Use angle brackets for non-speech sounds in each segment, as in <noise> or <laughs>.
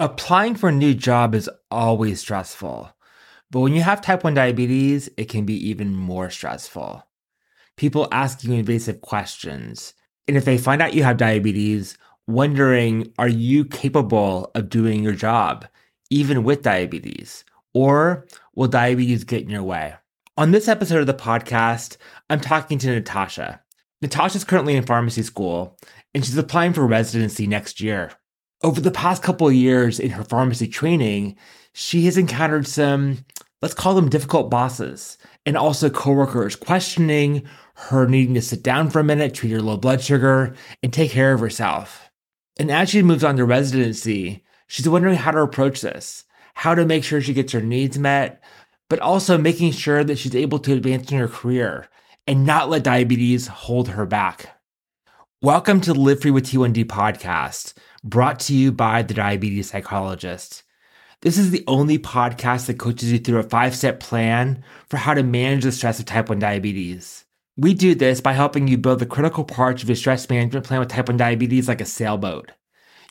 Applying for a new job is always stressful, but when you have type 1 diabetes, it can be even more stressful. People ask you invasive questions, and if they find out you have diabetes, wondering, are you capable of doing your job, even with diabetes? Or will diabetes get in your way? On this episode of the podcast, I'm talking to Natasha. Natasha's currently in pharmacy school, and she's applying for residency next year. Over the past couple of years in her pharmacy training, she has encountered some, let's call them difficult bosses, and also coworkers questioning her needing to sit down for a minute, treat her low blood sugar, and take care of herself. And as she moves on to residency, she's wondering how to approach this, how to make sure she gets her needs met, but also making sure that she's able to advance in her career and not let diabetes hold her back. Welcome to the Live Free with T1D podcast brought to you by the Diabetes Psychologist. This is the only podcast that coaches you through a five step plan for how to manage the stress of type 1 diabetes. We do this by helping you build the critical parts of your stress management plan with type 1 diabetes like a sailboat.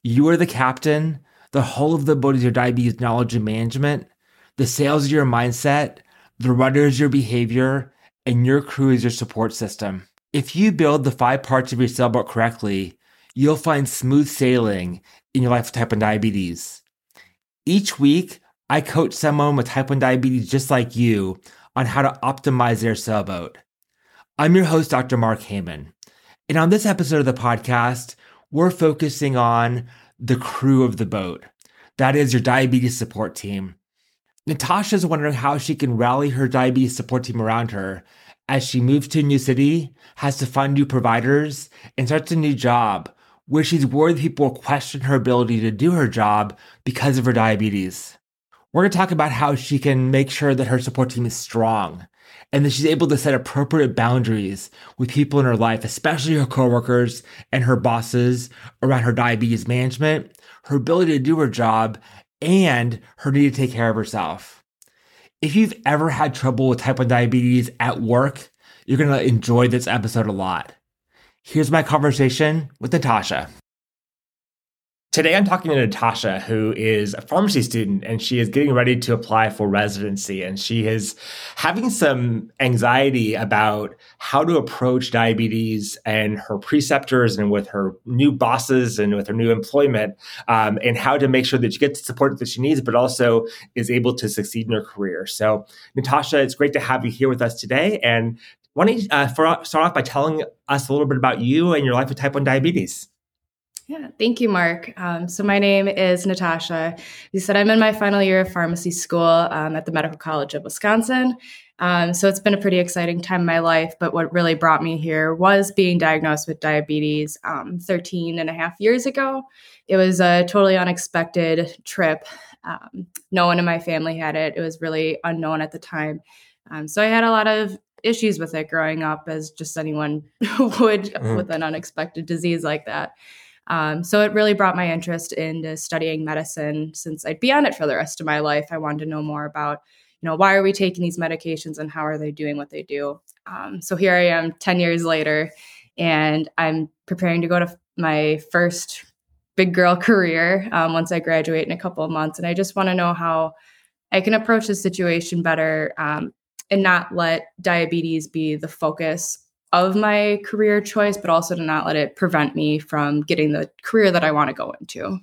You are the captain, the hull of the boat is your diabetes knowledge and management, the sails is your mindset, the rudder is your behavior, and your crew is your support system. If you build the five parts of your sailboat correctly, you'll find smooth sailing in your life with type 1 diabetes. Each week, I coach someone with type 1 diabetes just like you on how to optimize their sailboat. I'm your host, Dr. Mark Heyman. And on this episode of the podcast, we're focusing on the crew of the boat. That is your diabetes support team. Natasha's wondering how she can rally her diabetes support team around her as she moves to a new city, has to find new providers, and starts a new job where she's worried people question her ability to do her job because of her diabetes. We're going to talk about how she can make sure that her support team is strong and that she's able to set appropriate boundaries with people in her life, especially her coworkers and her bosses around her diabetes management, her ability to do her job, and her need to take care of herself. If you've ever had trouble with type 1 diabetes at work, you're going to enjoy this episode a lot. Here's my conversation with Natasha. Today, I'm talking to Natasha, who is a pharmacy student and she is getting ready to apply for residency. And she is having some anxiety about how to approach diabetes and her preceptors and with her new bosses and with her new employment, um, and how to make sure that she gets the support that she needs, but also is able to succeed in her career. So, Natasha, it's great to have you here with us today. And why don't you uh, start off by telling us a little bit about you and your life with type 1 diabetes? Yeah, thank you, Mark. Um, so, my name is Natasha. You said I'm in my final year of pharmacy school um, at the Medical College of Wisconsin. Um, so, it's been a pretty exciting time in my life. But what really brought me here was being diagnosed with diabetes um, 13 and a half years ago. It was a totally unexpected trip. Um, no one in my family had it, it was really unknown at the time. Um, so, I had a lot of issues with it growing up, as just anyone <laughs> would mm. with an unexpected disease like that. Um, so it really brought my interest into studying medicine since I'd be on it for the rest of my life. I wanted to know more about, you know, why are we taking these medications and how are they doing what they do? Um, so here I am 10 years later, and I'm preparing to go to my first big girl <laughs> career um, once I graduate in a couple of months. And I just want to know how I can approach the situation better um, and not let diabetes be the focus of my career choice, but also to not let it prevent me from getting the career that I want to go into.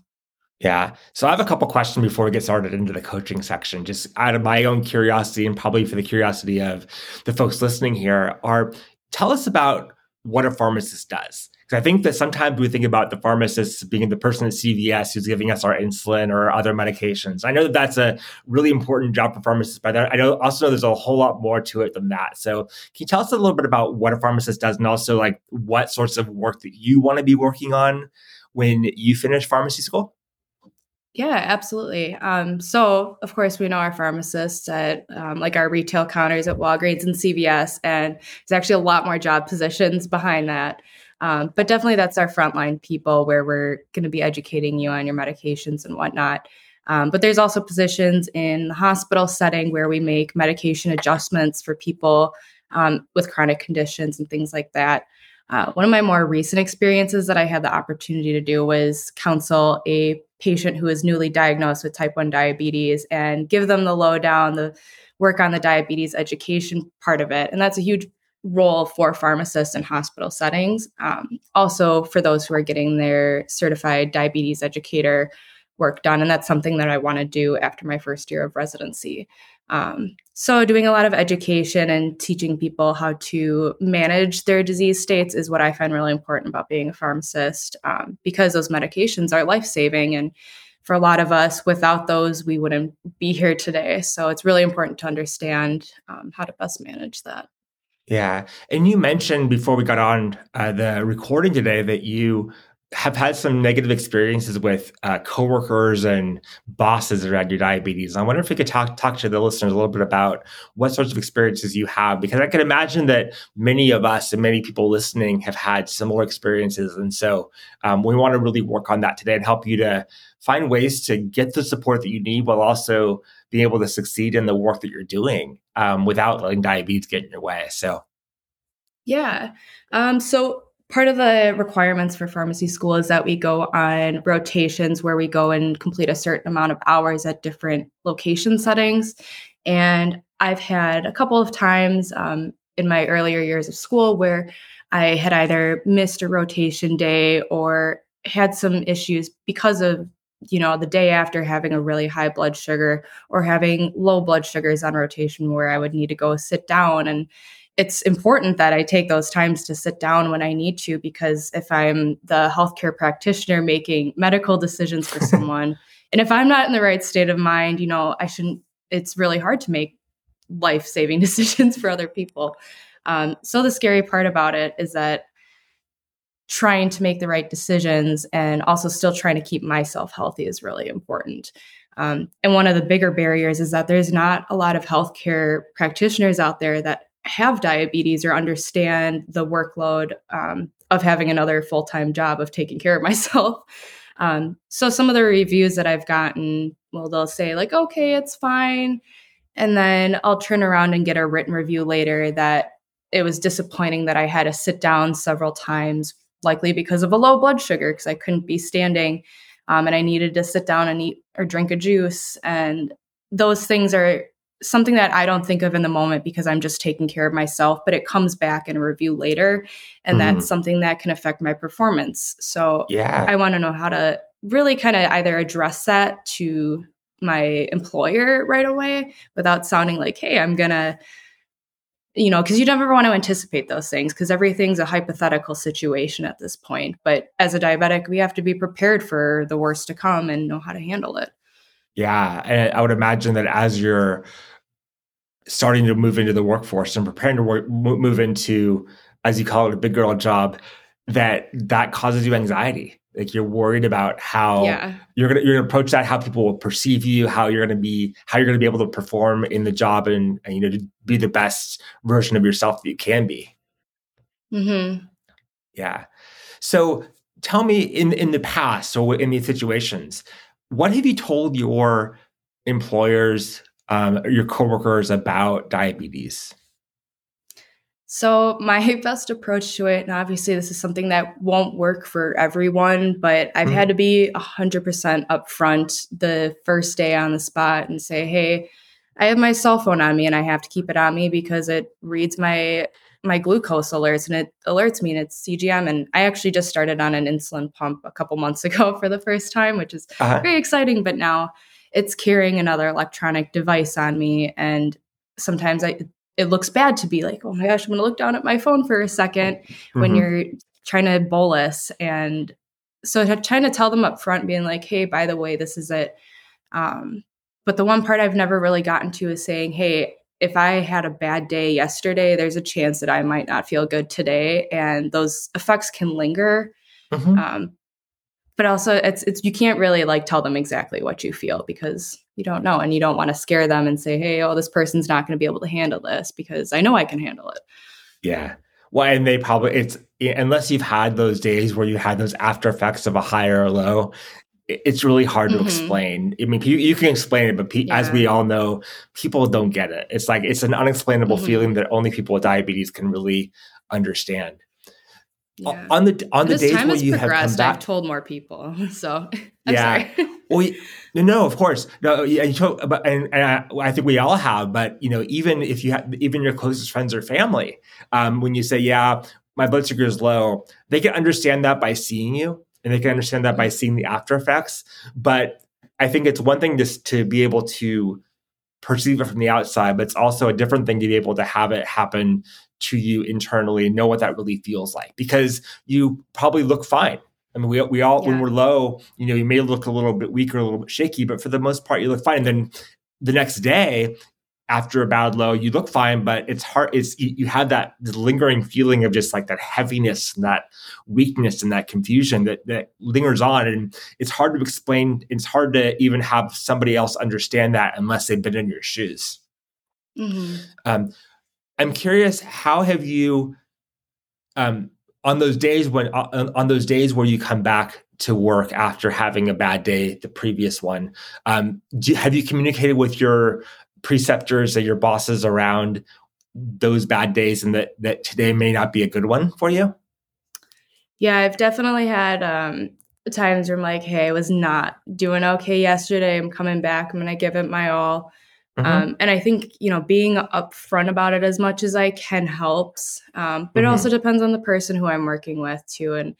Yeah. So I have a couple questions before we get started into the coaching section, just out of my own curiosity and probably for the curiosity of the folks listening here are tell us about what a pharmacist does. Because I think that sometimes we think about the pharmacist being the person at CVS who's giving us our insulin or other medications. I know that that's a really important job for pharmacists, but I also know there's a whole lot more to it than that. So, can you tell us a little bit about what a pharmacist does, and also like what sorts of work that you want to be working on when you finish pharmacy school? Yeah, absolutely. Um, so, of course, we know our pharmacists at um, like our retail counters at Walgreens and CVS, and there's actually a lot more job positions behind that. Um, but definitely, that's our frontline people where we're going to be educating you on your medications and whatnot. Um, but there's also positions in the hospital setting where we make medication adjustments for people um, with chronic conditions and things like that. Uh, one of my more recent experiences that I had the opportunity to do was counsel a patient who is newly diagnosed with type 1 diabetes and give them the lowdown, the work on the diabetes education part of it. And that's a huge role for pharmacists in hospital settings. Um, also, for those who are getting their certified diabetes educator work done. And that's something that I want to do after my first year of residency. Um, so, doing a lot of education and teaching people how to manage their disease states is what I find really important about being a pharmacist um, because those medications are life saving. And for a lot of us, without those, we wouldn't be here today. So, it's really important to understand um, how to best manage that. Yeah. And you mentioned before we got on uh, the recording today that you have had some negative experiences with uh, coworkers and bosses around your diabetes. I wonder if you could talk talk to the listeners a little bit about what sorts of experiences you have, because I can imagine that many of us and many people listening have had similar experiences, and so um, we want to really work on that today and help you to find ways to get the support that you need, while also being able to succeed in the work that you're doing um, without letting diabetes get in your way. So, yeah. Um, so part of the requirements for pharmacy school is that we go on rotations where we go and complete a certain amount of hours at different location settings. And I've had a couple of times um, in my earlier years of school where I had either missed a rotation day or had some issues because of you know the day after having a really high blood sugar or having low blood sugars on rotation where i would need to go sit down and it's important that I take those times to sit down when I need to because if I'm the healthcare practitioner making medical decisions for <laughs> someone, and if I'm not in the right state of mind, you know, I shouldn't, it's really hard to make life saving <laughs> decisions for other people. Um, so the scary part about it is that trying to make the right decisions and also still trying to keep myself healthy is really important. Um, and one of the bigger barriers is that there's not a lot of healthcare practitioners out there that have diabetes or understand the workload um, of having another full time job of taking care of myself. <laughs> Um, so some of the reviews that I've gotten, well, they'll say like, okay, it's fine. And then I'll turn around and get a written review later that it was disappointing that I had to sit down several times, likely because of a low blood sugar, because I couldn't be standing. Um, and I needed to sit down and eat or drink a juice. And those things are something that I don't think of in the moment because I'm just taking care of myself, but it comes back in a review later. And mm-hmm. that's something that can affect my performance. So yeah. I want to know how to really kind of either address that to my employer right away without sounding like, hey, I'm going to, you know, because you never want to anticipate those things because everything's a hypothetical situation at this point. But as a diabetic, we have to be prepared for the worst to come and know how to handle it. Yeah. And I would imagine that as you're starting to move into the workforce and preparing to work, move into, as you call it, a big girl job, that that causes you anxiety. Like you're worried about how yeah. you're gonna you're gonna approach that, how people will perceive you, how you're gonna be, how you're gonna be able to perform in the job, and, and you know to be the best version of yourself that you can be. Hmm. Yeah. So tell me, in in the past or in these situations, what have you told your employers, um, your coworkers about diabetes? So, my <laughs> best approach to it, and obviously, this is something that won't work for everyone, but I've mm-hmm. had to be 100% upfront the first day on the spot and say, hey, I have my cell phone on me and I have to keep it on me because it reads my my glucose alerts and it alerts me and it's CGM. And I actually just started on an insulin pump a couple months <laughs> ago for the first time, which is uh-huh. very exciting. But now it's carrying another electronic device on me. And sometimes I, it looks bad to be like, oh my gosh, I'm going to look down at my phone for a 2nd mm-hmm. when you're trying to bolus. And so trying to tell them up front, being like, hey, by the way, this is it. Um, but the one part I've never really gotten to is saying, hey, if I had a bad day yesterday, there's a chance that I might not feel good today, and those effects can linger. Mm-hmm. Um, but also, it's it's you can't really like tell them exactly what you feel because you don't know, and you don't want to scare them and say, "Hey, oh, this person's not going to be able to handle this," because I know I can handle it. Yeah. Well, and they probably it's unless you've had those days where you had those after effects of a high or a low, it's really hard mm-hmm. to explain. I mean, you, you can explain it, but pe- yeah. as we all know, people don't get it. It's like it's an unexplainable mm-hmm. feeling that only people with diabetes can really understand. Yeah. on the on the days where you have come back, I've told more people. <laughs> So I'm yeah, well, no, of course, no, and, you told, but, and, and I, I, think we all have. But you know, even if you have, even your closest friends or family, um, when you say, "Yeah, my blood sugar is low," they can understand that by seeing you, and they can understand that by mm-hmm. seeing the after effects. But I think it's one thing just to be able to perceive it from the outside, but it's also a different thing to be able to have it happen to you internally and know what that really feels like because you probably look fine. I mean, we, we all, yeah. when we're low, you know, you may look a little bit weaker, a little bit shaky, but for the most part, you look fine. And then the next day, after a bad low, you look fine, but it's hard. It's you, you have that lingering feeling of just like that heaviness and that weakness and that confusion that that lingers on, and it's hard to explain. It's hard to even have somebody else understand that unless they've been in your shoes. Mm-hmm. Um, I'm curious, how have you, um, on those days when uh, on those days where you come back to work after having a bad day, the previous one, um, do, have you communicated with your preceptors or your bosses around those bad days and that that today may not be a good one for you? Yeah, I've definitely had um, times where I'm like, hey, I was not doing okay yesterday. I'm coming back. I'm going to give it my all. Mm-hmm. Um, and I think, you know, being upfront about it as much as I can helps. Um, but mm-hmm. it also depends on the person who I'm working with too. And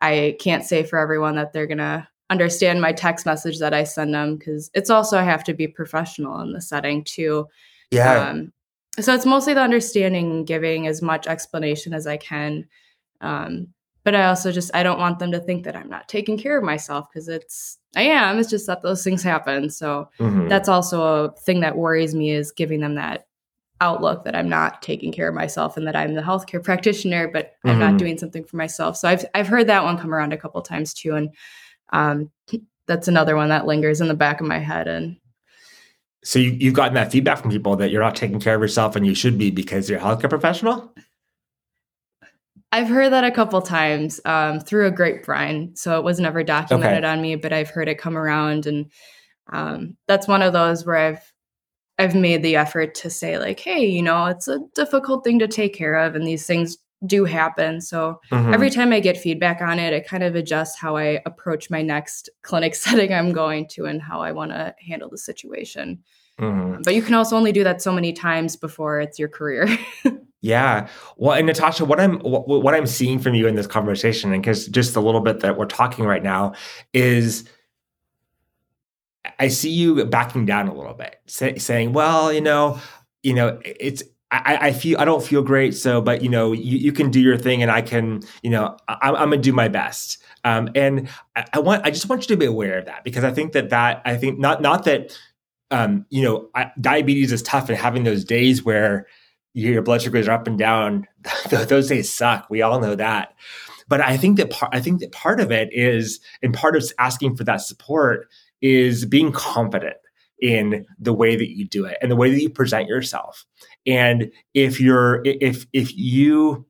I can't say for everyone that they're going to understand my text message that I send them because it's also I have to be professional in the setting too. Yeah. Um, so it's mostly the understanding, giving as much explanation as I can. Um, but I also just I don't want them to think that I'm not taking care of myself because it's I am. It's just that those things happen. So mm-hmm. that's also a thing that worries me is giving them that outlook that I'm not taking care of myself and that I'm the healthcare <laughs> practitioner, but mm-hmm. I'm not mm-hmm. doing something for myself. So I've I've heard that one come around a couple times too, and um, that's another one that lingers in the back of my head. And so you, you've gotten that feedback from people that you're not taking care of yourself and you should be because you're a healthcare professional. I've heard that a couple times um, through a grapevine. So it was never documented okay. on me, but I've heard it come around, and um, that's one of those where I've I've made the effort to say like, hey, you know, it's a difficult thing to take care of, and these things do happen. So mm-hmm. every time I get feedback on it, it kind of adjusts how I approach my next <laughs> clinic setting I'm going to and how I want to handle the situation. Mm-hmm. But you can also only do that so many times before it's your career. <laughs> yeah. Well, and Natasha, what I'm what, what I'm seeing from you in this conversation, and because just a little bit that we're talking right now, is I see you backing down a little bit, say, saying, "Well, you know, you know, it's I, I, feel I don't feel great. So, but you know, you, you can do your thing, and I can, you know, I, am gonna do my best. Um, and I, I, want I just want you to be aware of that because I think that that I think not not that um, you know I, diabetes is tough and having those days where your blood sugars are up and down. <laughs> those days suck. We all know that. But I think that part I think that part of it is, and part of asking for that support is being confident in the way that you do it and the way that you present yourself. And if you're if if you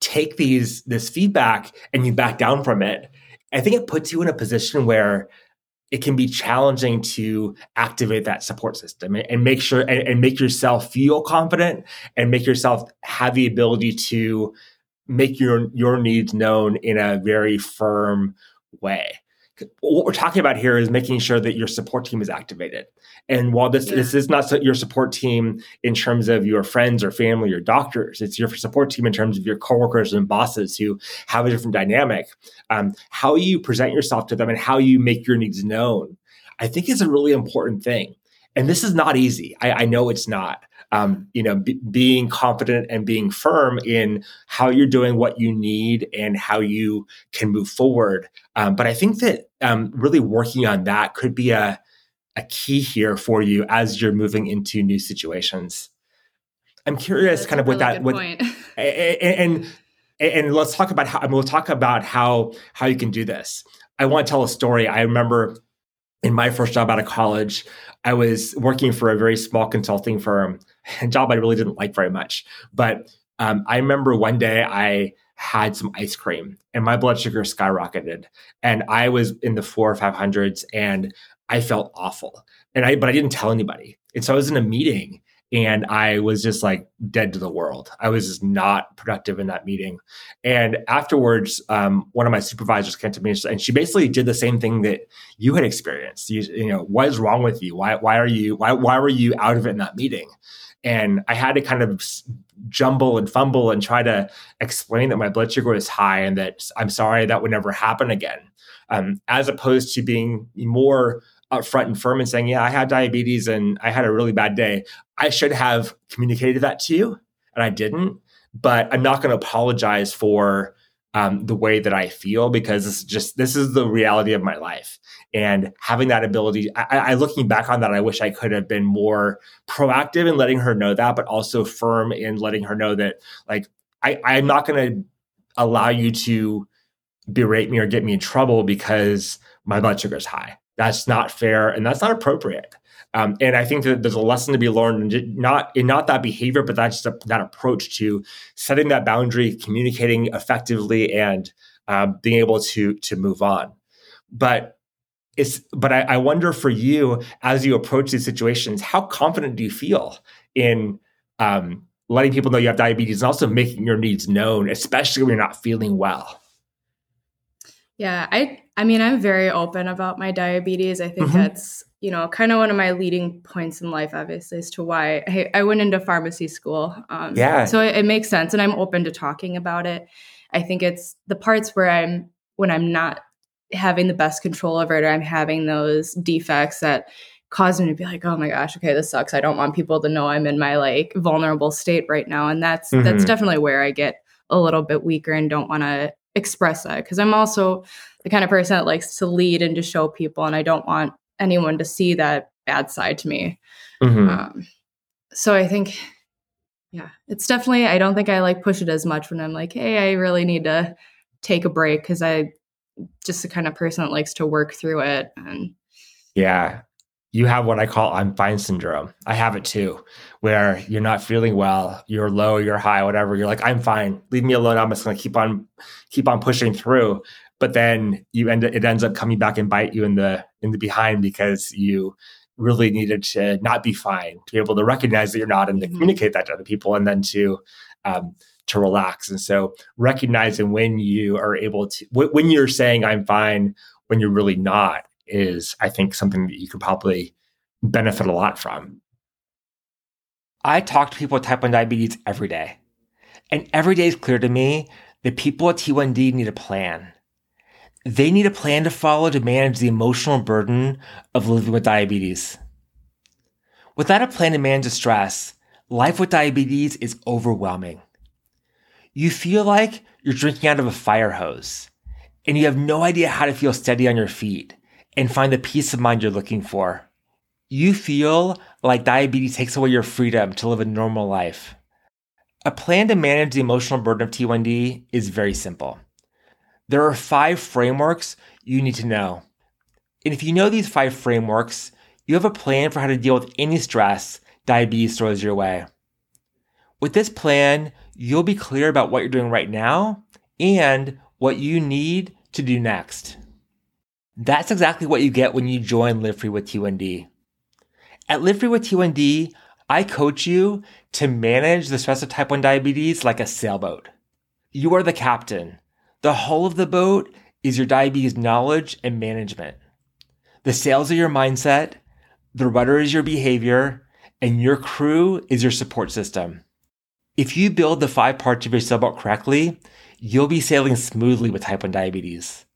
take these this feedback and you back down from it, I think it puts you in a position where it can be challenging to activate that support system and, make sure and, and make yourself feel confident and make yourself have the ability to make your your needs known in a very firm way what we're talking about here is making sure that your support team is activated. And while this, yeah. this is not your support team in terms of your friends or family or doctors, it's your support team in terms of your coworkers and bosses who have a different dynamic. Um, how you present yourself to them and how you make your needs known, I think is a really important thing. And this is not easy. I, I know it's not um, you know, b- being confident and being firm in how you're doing what you need and how you can move forward. Um, but I think that um, really working on that could be a, a key here for you as you're moving into new situations. I'm curious, kind of with that, with, and, and and let's talk about how. I mean, we'll talk about how how you can do this. I want to tell a story. I remember in my first job out of college, I was working for a very small consulting firm, a job I really didn't like very much. But um, I remember one day I had some ice cream and my blood sugar skyrocketed, and I was in the four or five hundreds, and I felt awful. And I, but I didn't tell anybody. And so I was in a meeting, and I was just like dead to the world. I was just not productive in that meeting. And afterwards, um, one of my supervisors came to me and she basically did the same thing that you had experienced. You, you know, what is wrong with you? Why why are you why why were you out of it in that meeting? And I had to kind of jumble and fumble and try to explain that my blood sugar was high and that I'm sorry that would never happen again. Um, as opposed to being more upfront and firm and saying, Yeah, I had diabetes and I had a really bad day. I should have communicated that to you and I didn't. But I'm not going to apologize for um, the way that I feel because is just this is the reality of my life. And having that ability, I, I looking back on that, I wish I could have been more proactive in letting her know that, but also firm in letting her know that like I, I'm not going to allow you to berate me or get me in trouble because my blood sugar is high. That's not fair and that's not appropriate. Um, and I think that there's a lesson to be learned in not in not that behavior, but that's a, that approach to setting that boundary, communicating effectively, and uh, being able to to move on. But it's but I, I wonder for you as you approach these situations, how confident do you feel in um, letting people know you have diabetes and also making your needs known, especially when you're not feeling well? Yeah, I I mean, I'm very open about my diabetes. I think mm-hmm. that's, you know, kind of one of my leading points in life, obviously, as to why I, I went into pharmacy school. Um, yeah. So it, it makes sense. And I'm open to talking about it. I think it's the parts where I'm, when I'm not having the best control over it or I'm having those defects that cause me to be like, oh my gosh, okay, this sucks. I don't want people to know I'm in my like vulnerable state right now. And that's, mm-hmm. that's definitely where I get a little bit weaker and don't want to express that because I'm also the kind of person that likes to lead and to show people, and I don't want anyone to see that bad side to me. Mm-hmm. Um, so I think, yeah, it's definitely. I don't think I like push it as much when I'm like, hey, I really need to take a break because I just the kind of person that likes to work through it and. Yeah, you have what I call I'm fine syndrome. I have it too, where you're not feeling well, you're low, you're high, whatever. You're like, I'm fine. Leave me alone. I'm just gonna keep on keep on pushing through. But then you end it ends up coming back and bite you in the in the behind because you really needed to not be fine, to be able to recognize that you're not and to mm-hmm. communicate that to other people and then to um, to relax. And so recognizing when you are able to when you're saying I'm fine when you're really not is, I think, something that you could probably benefit a lot from. I talk to people with type 1 diabetes every day. And every day is clear to me that people with T1D need a plan. They need a plan to follow to manage the emotional burden of living with diabetes. Without a plan to manage the stress, life with diabetes is overwhelming. You feel like you're drinking out of a fire hose, and you have no idea how to feel steady on your feet and find the peace of mind you're looking for. You feel like diabetes takes away your freedom to live a normal life. A plan to manage the emotional burden of T1D is very simple. There are five frameworks you need to know. And if you know these five frameworks, you have a plan for how to deal with any stress diabetes throws your way. With this plan, you'll be clear about what you're doing right now and what you need to do next. That's exactly what you get when you join Live Free with T1D. At Live Free with T1D, I coach you to manage the stress of type 1 diabetes like a sailboat. You are the captain. The hull of the boat is your diabetes knowledge and management. The sails are your mindset, the rudder is your behavior, and your crew is your support system. If you build the five parts of your sailboat correctly, you'll be sailing smoothly with type 1 diabetes.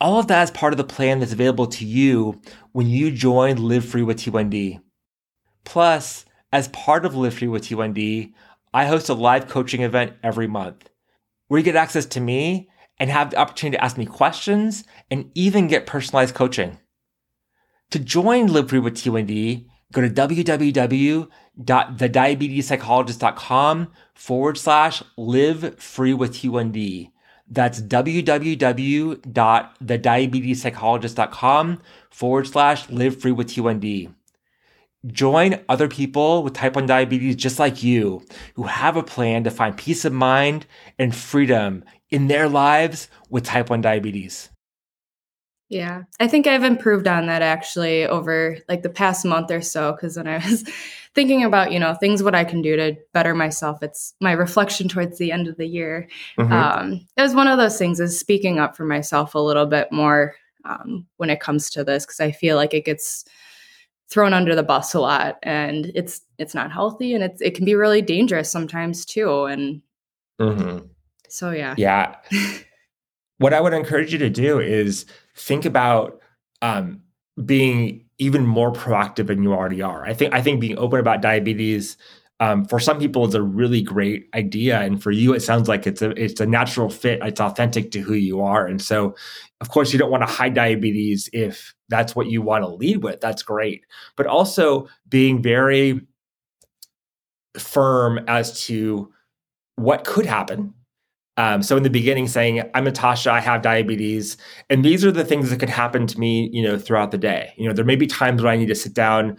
All of that is part of the plan that's available to you when you join Live Free with T1D. Plus, as part of Live Free with T1D, I host a live coaching event every month where you get access to me and have the opportunity to ask me questions and even get personalized coaching. To join Live Free with T1D, go to www.thediabetespsychologist.com forward slash live free with T1D. That's www.thediabetespsychologist.com forward slash live free with T1D. Join other people with type 1 diabetes just like you who have a plan to find peace of mind and freedom in their lives with type 1 diabetes. Yeah, I think I've improved on that actually over like the past month or so. Because when I was <laughs> thinking about you know things what I can do to better myself, it's my reflection towards the end of the year. Mm-hmm. Um, it was one of those things is speaking up for myself a little bit more um, when it comes to this because I feel like it gets thrown under the bus a lot and it's it's not healthy and it's it can be really dangerous sometimes too and mm-hmm. so yeah. Yeah. <laughs> What i would encourage you to do is think about um, being even more proactive than you already are. I think i think being open about diabetes um, for some people it's a really great idea. And for you it sounds like it's a it's a natural fit. It's authentic to who you are. And so of course you don't want to hide diabetes if that's what you want to lead with. That's great. But also being very firm as to what could happen. Um, so in the beginning saying i'm natasha i have diabetes. And these are the things that could happen to me you know throughout the day. You know there may be times when i need to sit down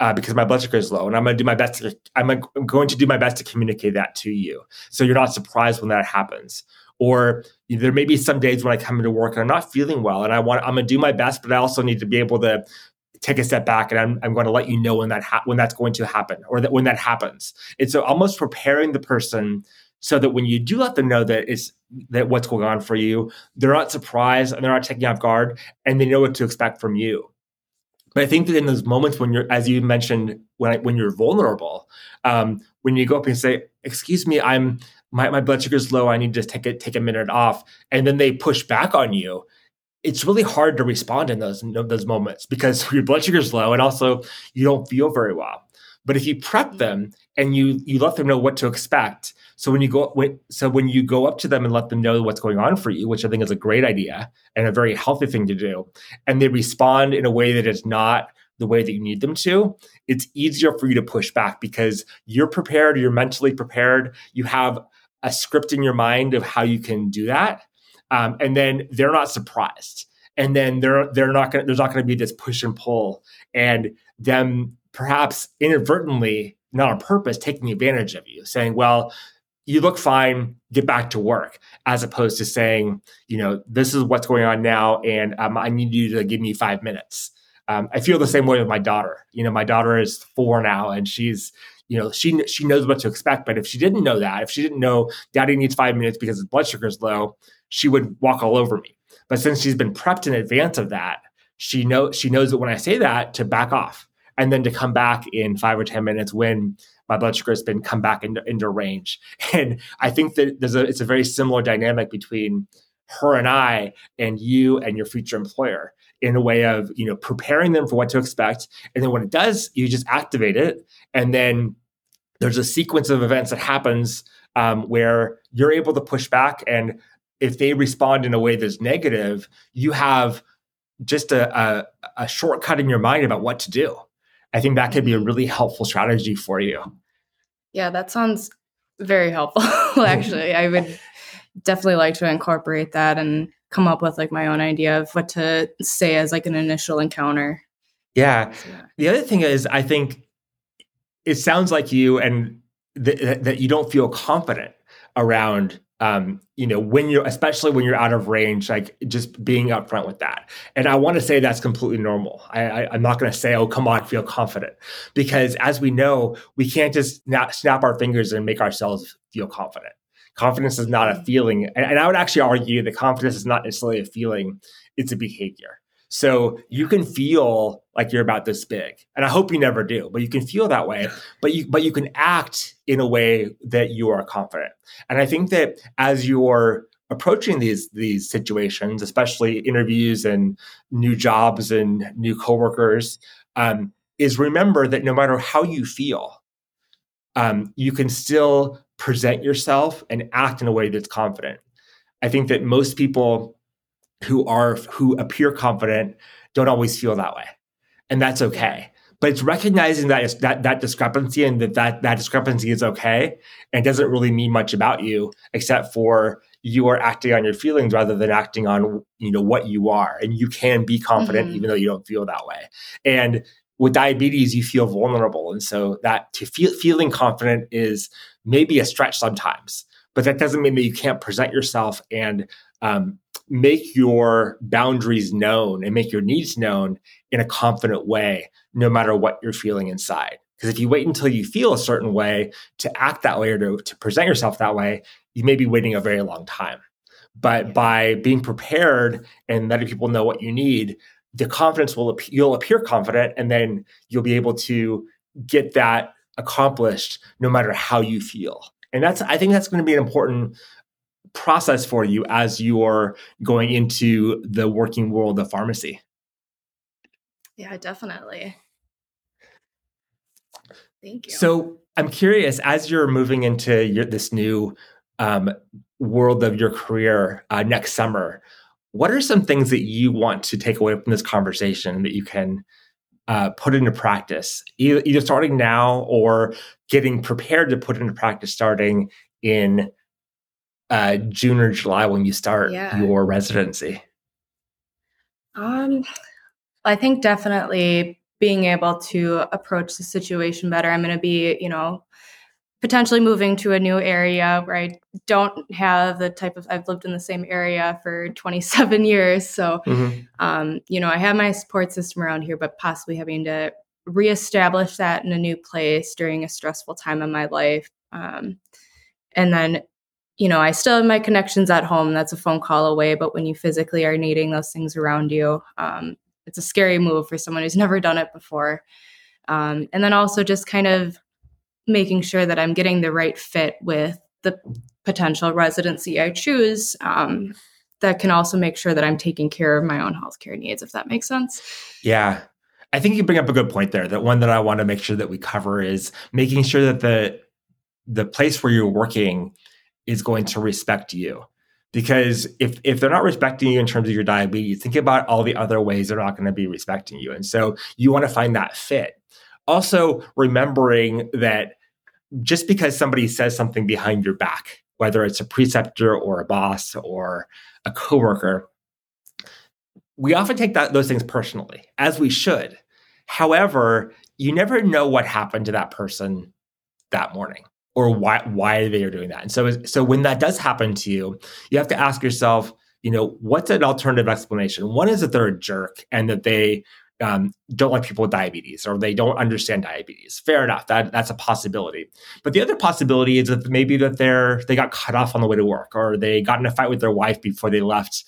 uh, because my blood sugar is low, and I'm going to do my best. To, I'm going to do my best to communicate that to you, so you're not surprised when that happens. Or there may be some days when I come into work and I'm not feeling well, and I want I'm going to do my best, but I also need to be able to take a step back, and I'm, I'm going to let you know when that ha- when that's going to happen, or that when that happens. It's almost preparing the person so that when you do let them know that it's that what's going on for you, they're not surprised and they're not taking off guard, and they know what to expect from you. But I think that in those moments when you're, as you mentioned, when I, when you're vulnerable, um, when you go up and say, "Excuse me, I'm my, my blood sugar is low. I need to take a take a minute off," and then they push back on you, it's really hard to respond in those in those moments because <laughs> your blood sugar is low and also you don't feel very well. But if you prep them and you you let them know what to expect, so when you go so when you go up to them and let them know what's going on for you, which I think is a great idea and a very healthy thing to do, and they respond in a way that is not the way that you need them to, it's easier for you to push back because you're prepared, you're mentally prepared, you have a script in your mind of how you can do that, um, and then they're not surprised, and then they're they're not going there's not going to be this push and pull, and them perhaps inadvertently not on purpose taking advantage of you saying well you look fine get back to work as opposed to saying you know this is what's going on now and um, i need you to give me five minutes. Um, i feel the same way with my daughter. You know my daughter is four now and she's you know she she knows what to expect but if she didn't know that if she didn't know daddy needs five minutes because his blood sugar is low she would walk all over me. But since she's been prepped in advance of that she know she knows that when i say that to back off and then to come back in five or 10 minutes when my blood sugar has been come back into, into range. <laughs> And I think that there's a, it's a very similar dynamic between her and I and you and your future employer in a way of, you know, preparing them for what to expect. And then when it does, you just activate it. And then there's a sequence of events that happens um, where you're able to push back. And if they respond in a way that's negative, you have just a, a, a shortcut in your mind about what to do I think that could be a mm-hmm. really helpful strategy for you. Yeah, that sounds very helpful. <laughs> Actually, I would definitely like to incorporate that and come up with like my own idea of what to say as like an initial encounter. Yeah. The other thing is, I think it sounds like you and th- that you don't feel confident around um, you know, when you're, especially when you're out of range, like just being upfront with that. And I want to say that's completely normal. I, I, am not going to say, oh, come on, feel confident. Because as we know, we can't just snap, snap our fingers and make ourselves feel confident. Confidence is not a feeling. And, and I would actually argue that confidence is not necessarily a feeling, it's a behavior. So you can feel like you're about this big. And I hope you never do, but you can feel that way. But you but you can act in a way that you are confident. And I think that as you're approaching these these situations, especially interviews and new jobs and new coworkers, um, is remember that no matter how you feel, um, you can still present yourself and act in a way that's confident. I think that most people who are who appear confident don't always feel that way. And that's okay. But it's recognizing that that that discrepancy and that, that that discrepancy is okay and doesn't really mean much about you except for you are acting on your feelings rather than acting on you know what you are. And you can be confident mm-hmm. even though you don't feel that way. And with diabetes you feel vulnerable. And so that to feel feeling confident is maybe a stretch sometimes but that doesn't mean that you can't present yourself and um, make your boundaries known and make your needs known in a confident way, no matter what you're feeling inside. Because if you wait until you feel a certain way to act that way or to, to present yourself that way, you may be waiting a very long time. But by being prepared and letting people know what you need, the confidence will you'll appear confident, and then you'll be able to get that accomplished no matter how you feel. And that's I think that's going to be an important process for you as you're going into the working world of pharmacy. Yeah, definitely. Thank you. So I'm curious, as you're moving into your, this new um, world of your career uh, next summer, what are some things that you want to take away from this conversation that you can uh, put into practice, either, either starting now or getting prepared to put into practice starting in uh, June or July when you start yeah. your residency? Um, I think definitely being able to approach the situation better. I'm going to be, you know, potentially moving to a new area where I don't have the type of I've lived in the same area for <laughs> 27 years. So, mm-hmm. um, you know, I have my support system around here, but possibly having to reestablish that in a new place during a stressful time in my life. Um, and then, you know, I still have my connections at home. That's a phone call away. But when you physically are needing those things around you, um, it's a scary move for someone who's <laughs> never done it before. Um, and then also just kind of making sure that I'm getting the right fit with the potential residency I choose. Um, that can also make sure that I'm taking care of my own healthcare needs, if that makes sense. Yeah. I think you bring up a good point there. That one that I want to make sure that we cover is making sure that the the place where you're working is going to respect you. Because if if they're not respecting you in terms of your diabetes, think about all the other ways they're not going to be respecting you. And so you want to find that fit. Also, remembering that just because somebody says something behind your back, whether it's a preceptor or a boss or a coworker, we often take that, those things personally, as we should. However, you never know what happened to that person that morning or why why they are doing that. And so so when that does happen to you, you have to ask yourself, you know, what's an alternative explanation? One is that they're a jerk and that they um, don't like people with diabetes or they don't understand diabetes. Fair enough. That that's a possibility. But the other possibility is that maybe that they're they got cut off on the way to work or they got in a fight with their wife before they left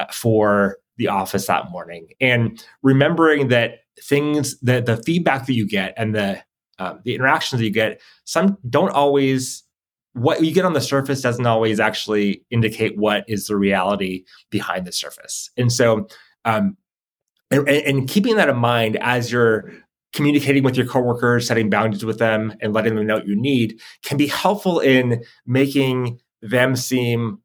uh, for the office that morning. And remembering that things that the feedback that you get and the um, the interactions that you get some don't always what you get on the surface doesn't always actually indicate what is the reality behind the surface. And so um, and, and keeping that in mind as you're communicating with your coworkers, setting boundaries with them, and letting them know what you need can be helpful in making them seem,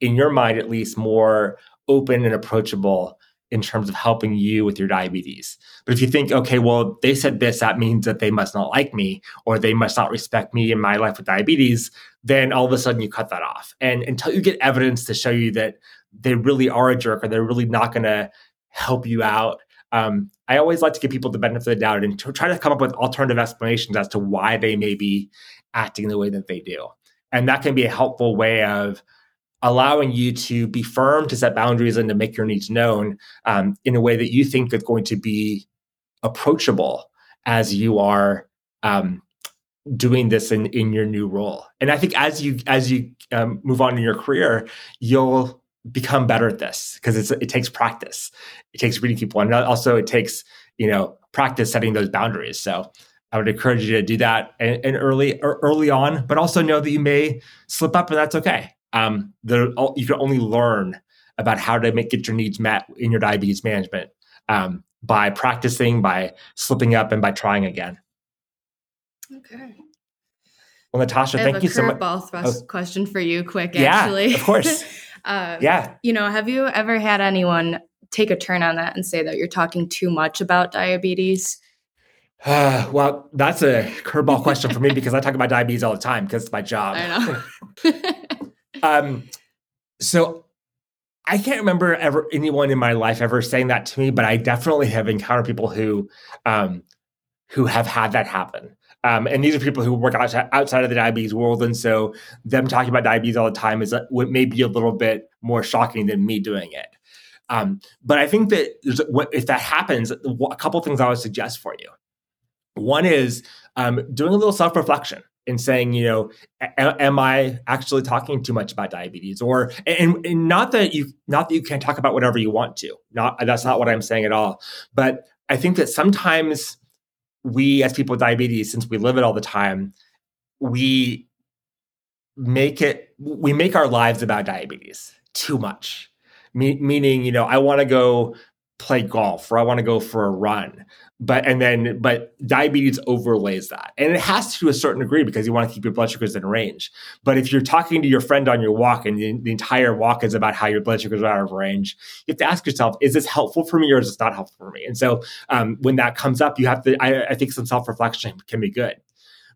in your mind at least, more open and approachable in terms of helping you with your diabetes. But if you think, okay, well, they said this, that means that they must not like me or they must not respect me in my life with diabetes, then all of a sudden you cut that off. And until you get evidence to show you that they really are a jerk or they're really not going to help you out. Um, I always like to give people the benefit of the doubt and to try to come up with alternative explanations as to why they may be acting the way that they do. And that can be a helpful way of allowing you to be firm, to set boundaries, and to make your needs known um, in a way that you think is going to be approachable as you are um, doing this in in your new role. And I think as you as you um, move on in your career, you'll become better at this because it takes practice. It takes reading people, and also it takes you know practice setting those boundaries. So I would encourage you to do that and, and early early on, but also know that you may slip up, and that's okay. Um, you can only learn about how to make get your needs met in your diabetes management um, by practicing, by slipping up, and by trying again. Okay. Well, Natasha, thank you so much. Ball thrust oh. question for you, quick. Actually, yeah, of course. <laughs> Um, yeah. You know, have you ever had anyone take a turn on that and say that you're talking too much about diabetes? Uh, <sighs> well, that's a curveball question for me because I talk about diabetes all the time because it's my job. <laughs> I know. <laughs> um, so I can't remember ever anyone in my life ever saying that to me, but I definitely have encountered people who, um, who have had that happen. Um, and these are people who work outside, of the diabetes world. And so them talking about diabetes all the time is what may be a little bit more shocking than me doing it. Um, but I think that if that happens, a couple things I would suggest for you. One is um, doing a little self reflection and saying, you know, am I actually talking too much about diabetes? Or and, and, not that you not that you can't talk about whatever you want to. Not that's not what I'm saying at all. But I think that sometimes we as people with diabetes, since we live it all the time, we make it we make our lives about diabetes too much. Me- meaning, you know, I want to go play golf or I want to go for a run. But and then but diabetes overlays that. And it has to to a certain degree because you want to keep your blood sugars in range. But if you're talking to your friend on your walk and the, the entire walk is about how your blood sugars are out of range, you have to ask yourself, is this helpful for me or is this not helpful for me? And so um, when that comes up, you have to I, I think some self-reflection can be good.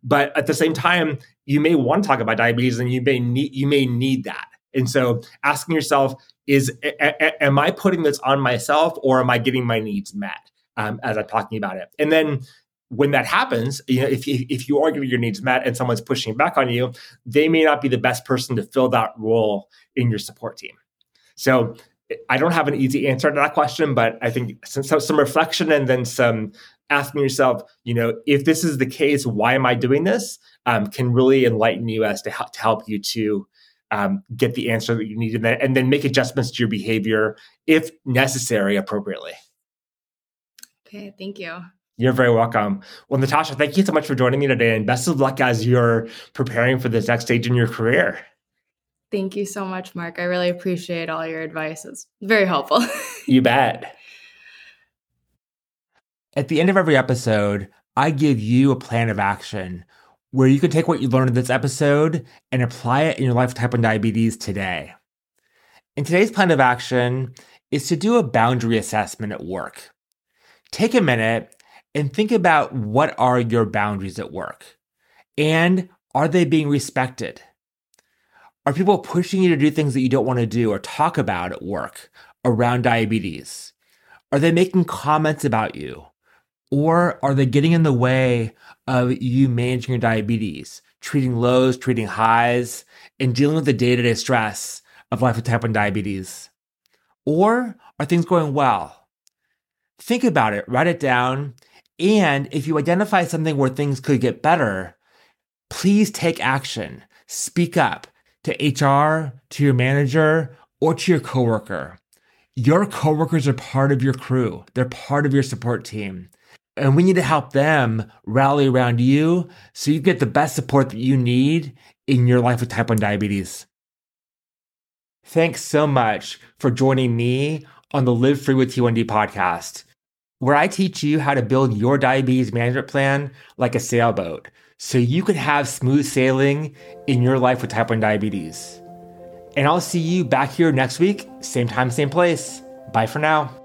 But at the same time, you may want to talk about diabetes and you may need you may need that. And so asking yourself, is a, a, am I putting this on myself or am I getting my needs met um, as I'm talking about it? And then when that happens, you know, if, if you are getting your needs met and someone's pushing back on you, they may not be the best person to fill that role in your support team. So I don't have an easy answer to that question, but I think some, some reflection and then some asking yourself, you know, if this is the case, why am I doing this? Um, can really enlighten you as to, how, to help you to um, get the answer that you need and then, and then make adjustments to your behavior if necessary appropriately. Okay, thank you. You're very welcome. Well, Natasha, thank you so much for joining me today and best of luck as you're preparing for this next stage in your career. Thank you so much, Mark. I really appreciate all your advice. It's very helpful. <laughs> you bet. At the end of every episode, I give you a plan of action where you can take what you learned in this episode and apply it in your life with type 1 diabetes today. And today's plan of action is to do a boundary assessment at work. Take a minute and think about what are your boundaries at work and are they being respected? Are people pushing you to do things that you don't want to do or talk about at work around diabetes? Are they making comments about you? Or are they getting in the way of you managing your diabetes, treating lows, treating highs, and dealing with the day to day stress of life with type 1 diabetes? Or are things going well? Think about it, write it down, and if you identify something where things could get better, please take action. Speak up to HR, to your manager, or to your coworker. Your coworkers are part of your crew. They're part of your support team. And we need to help them rally around you so you get the best support that you need in your life with type 1 diabetes. Thanks so much for joining me on the Live Free with T1D podcast, where I teach you how to build your diabetes management plan like a sailboat so you can have smooth sailing in your life with type 1 diabetes. And I'll see you back here next week, same time, same place. Bye for now.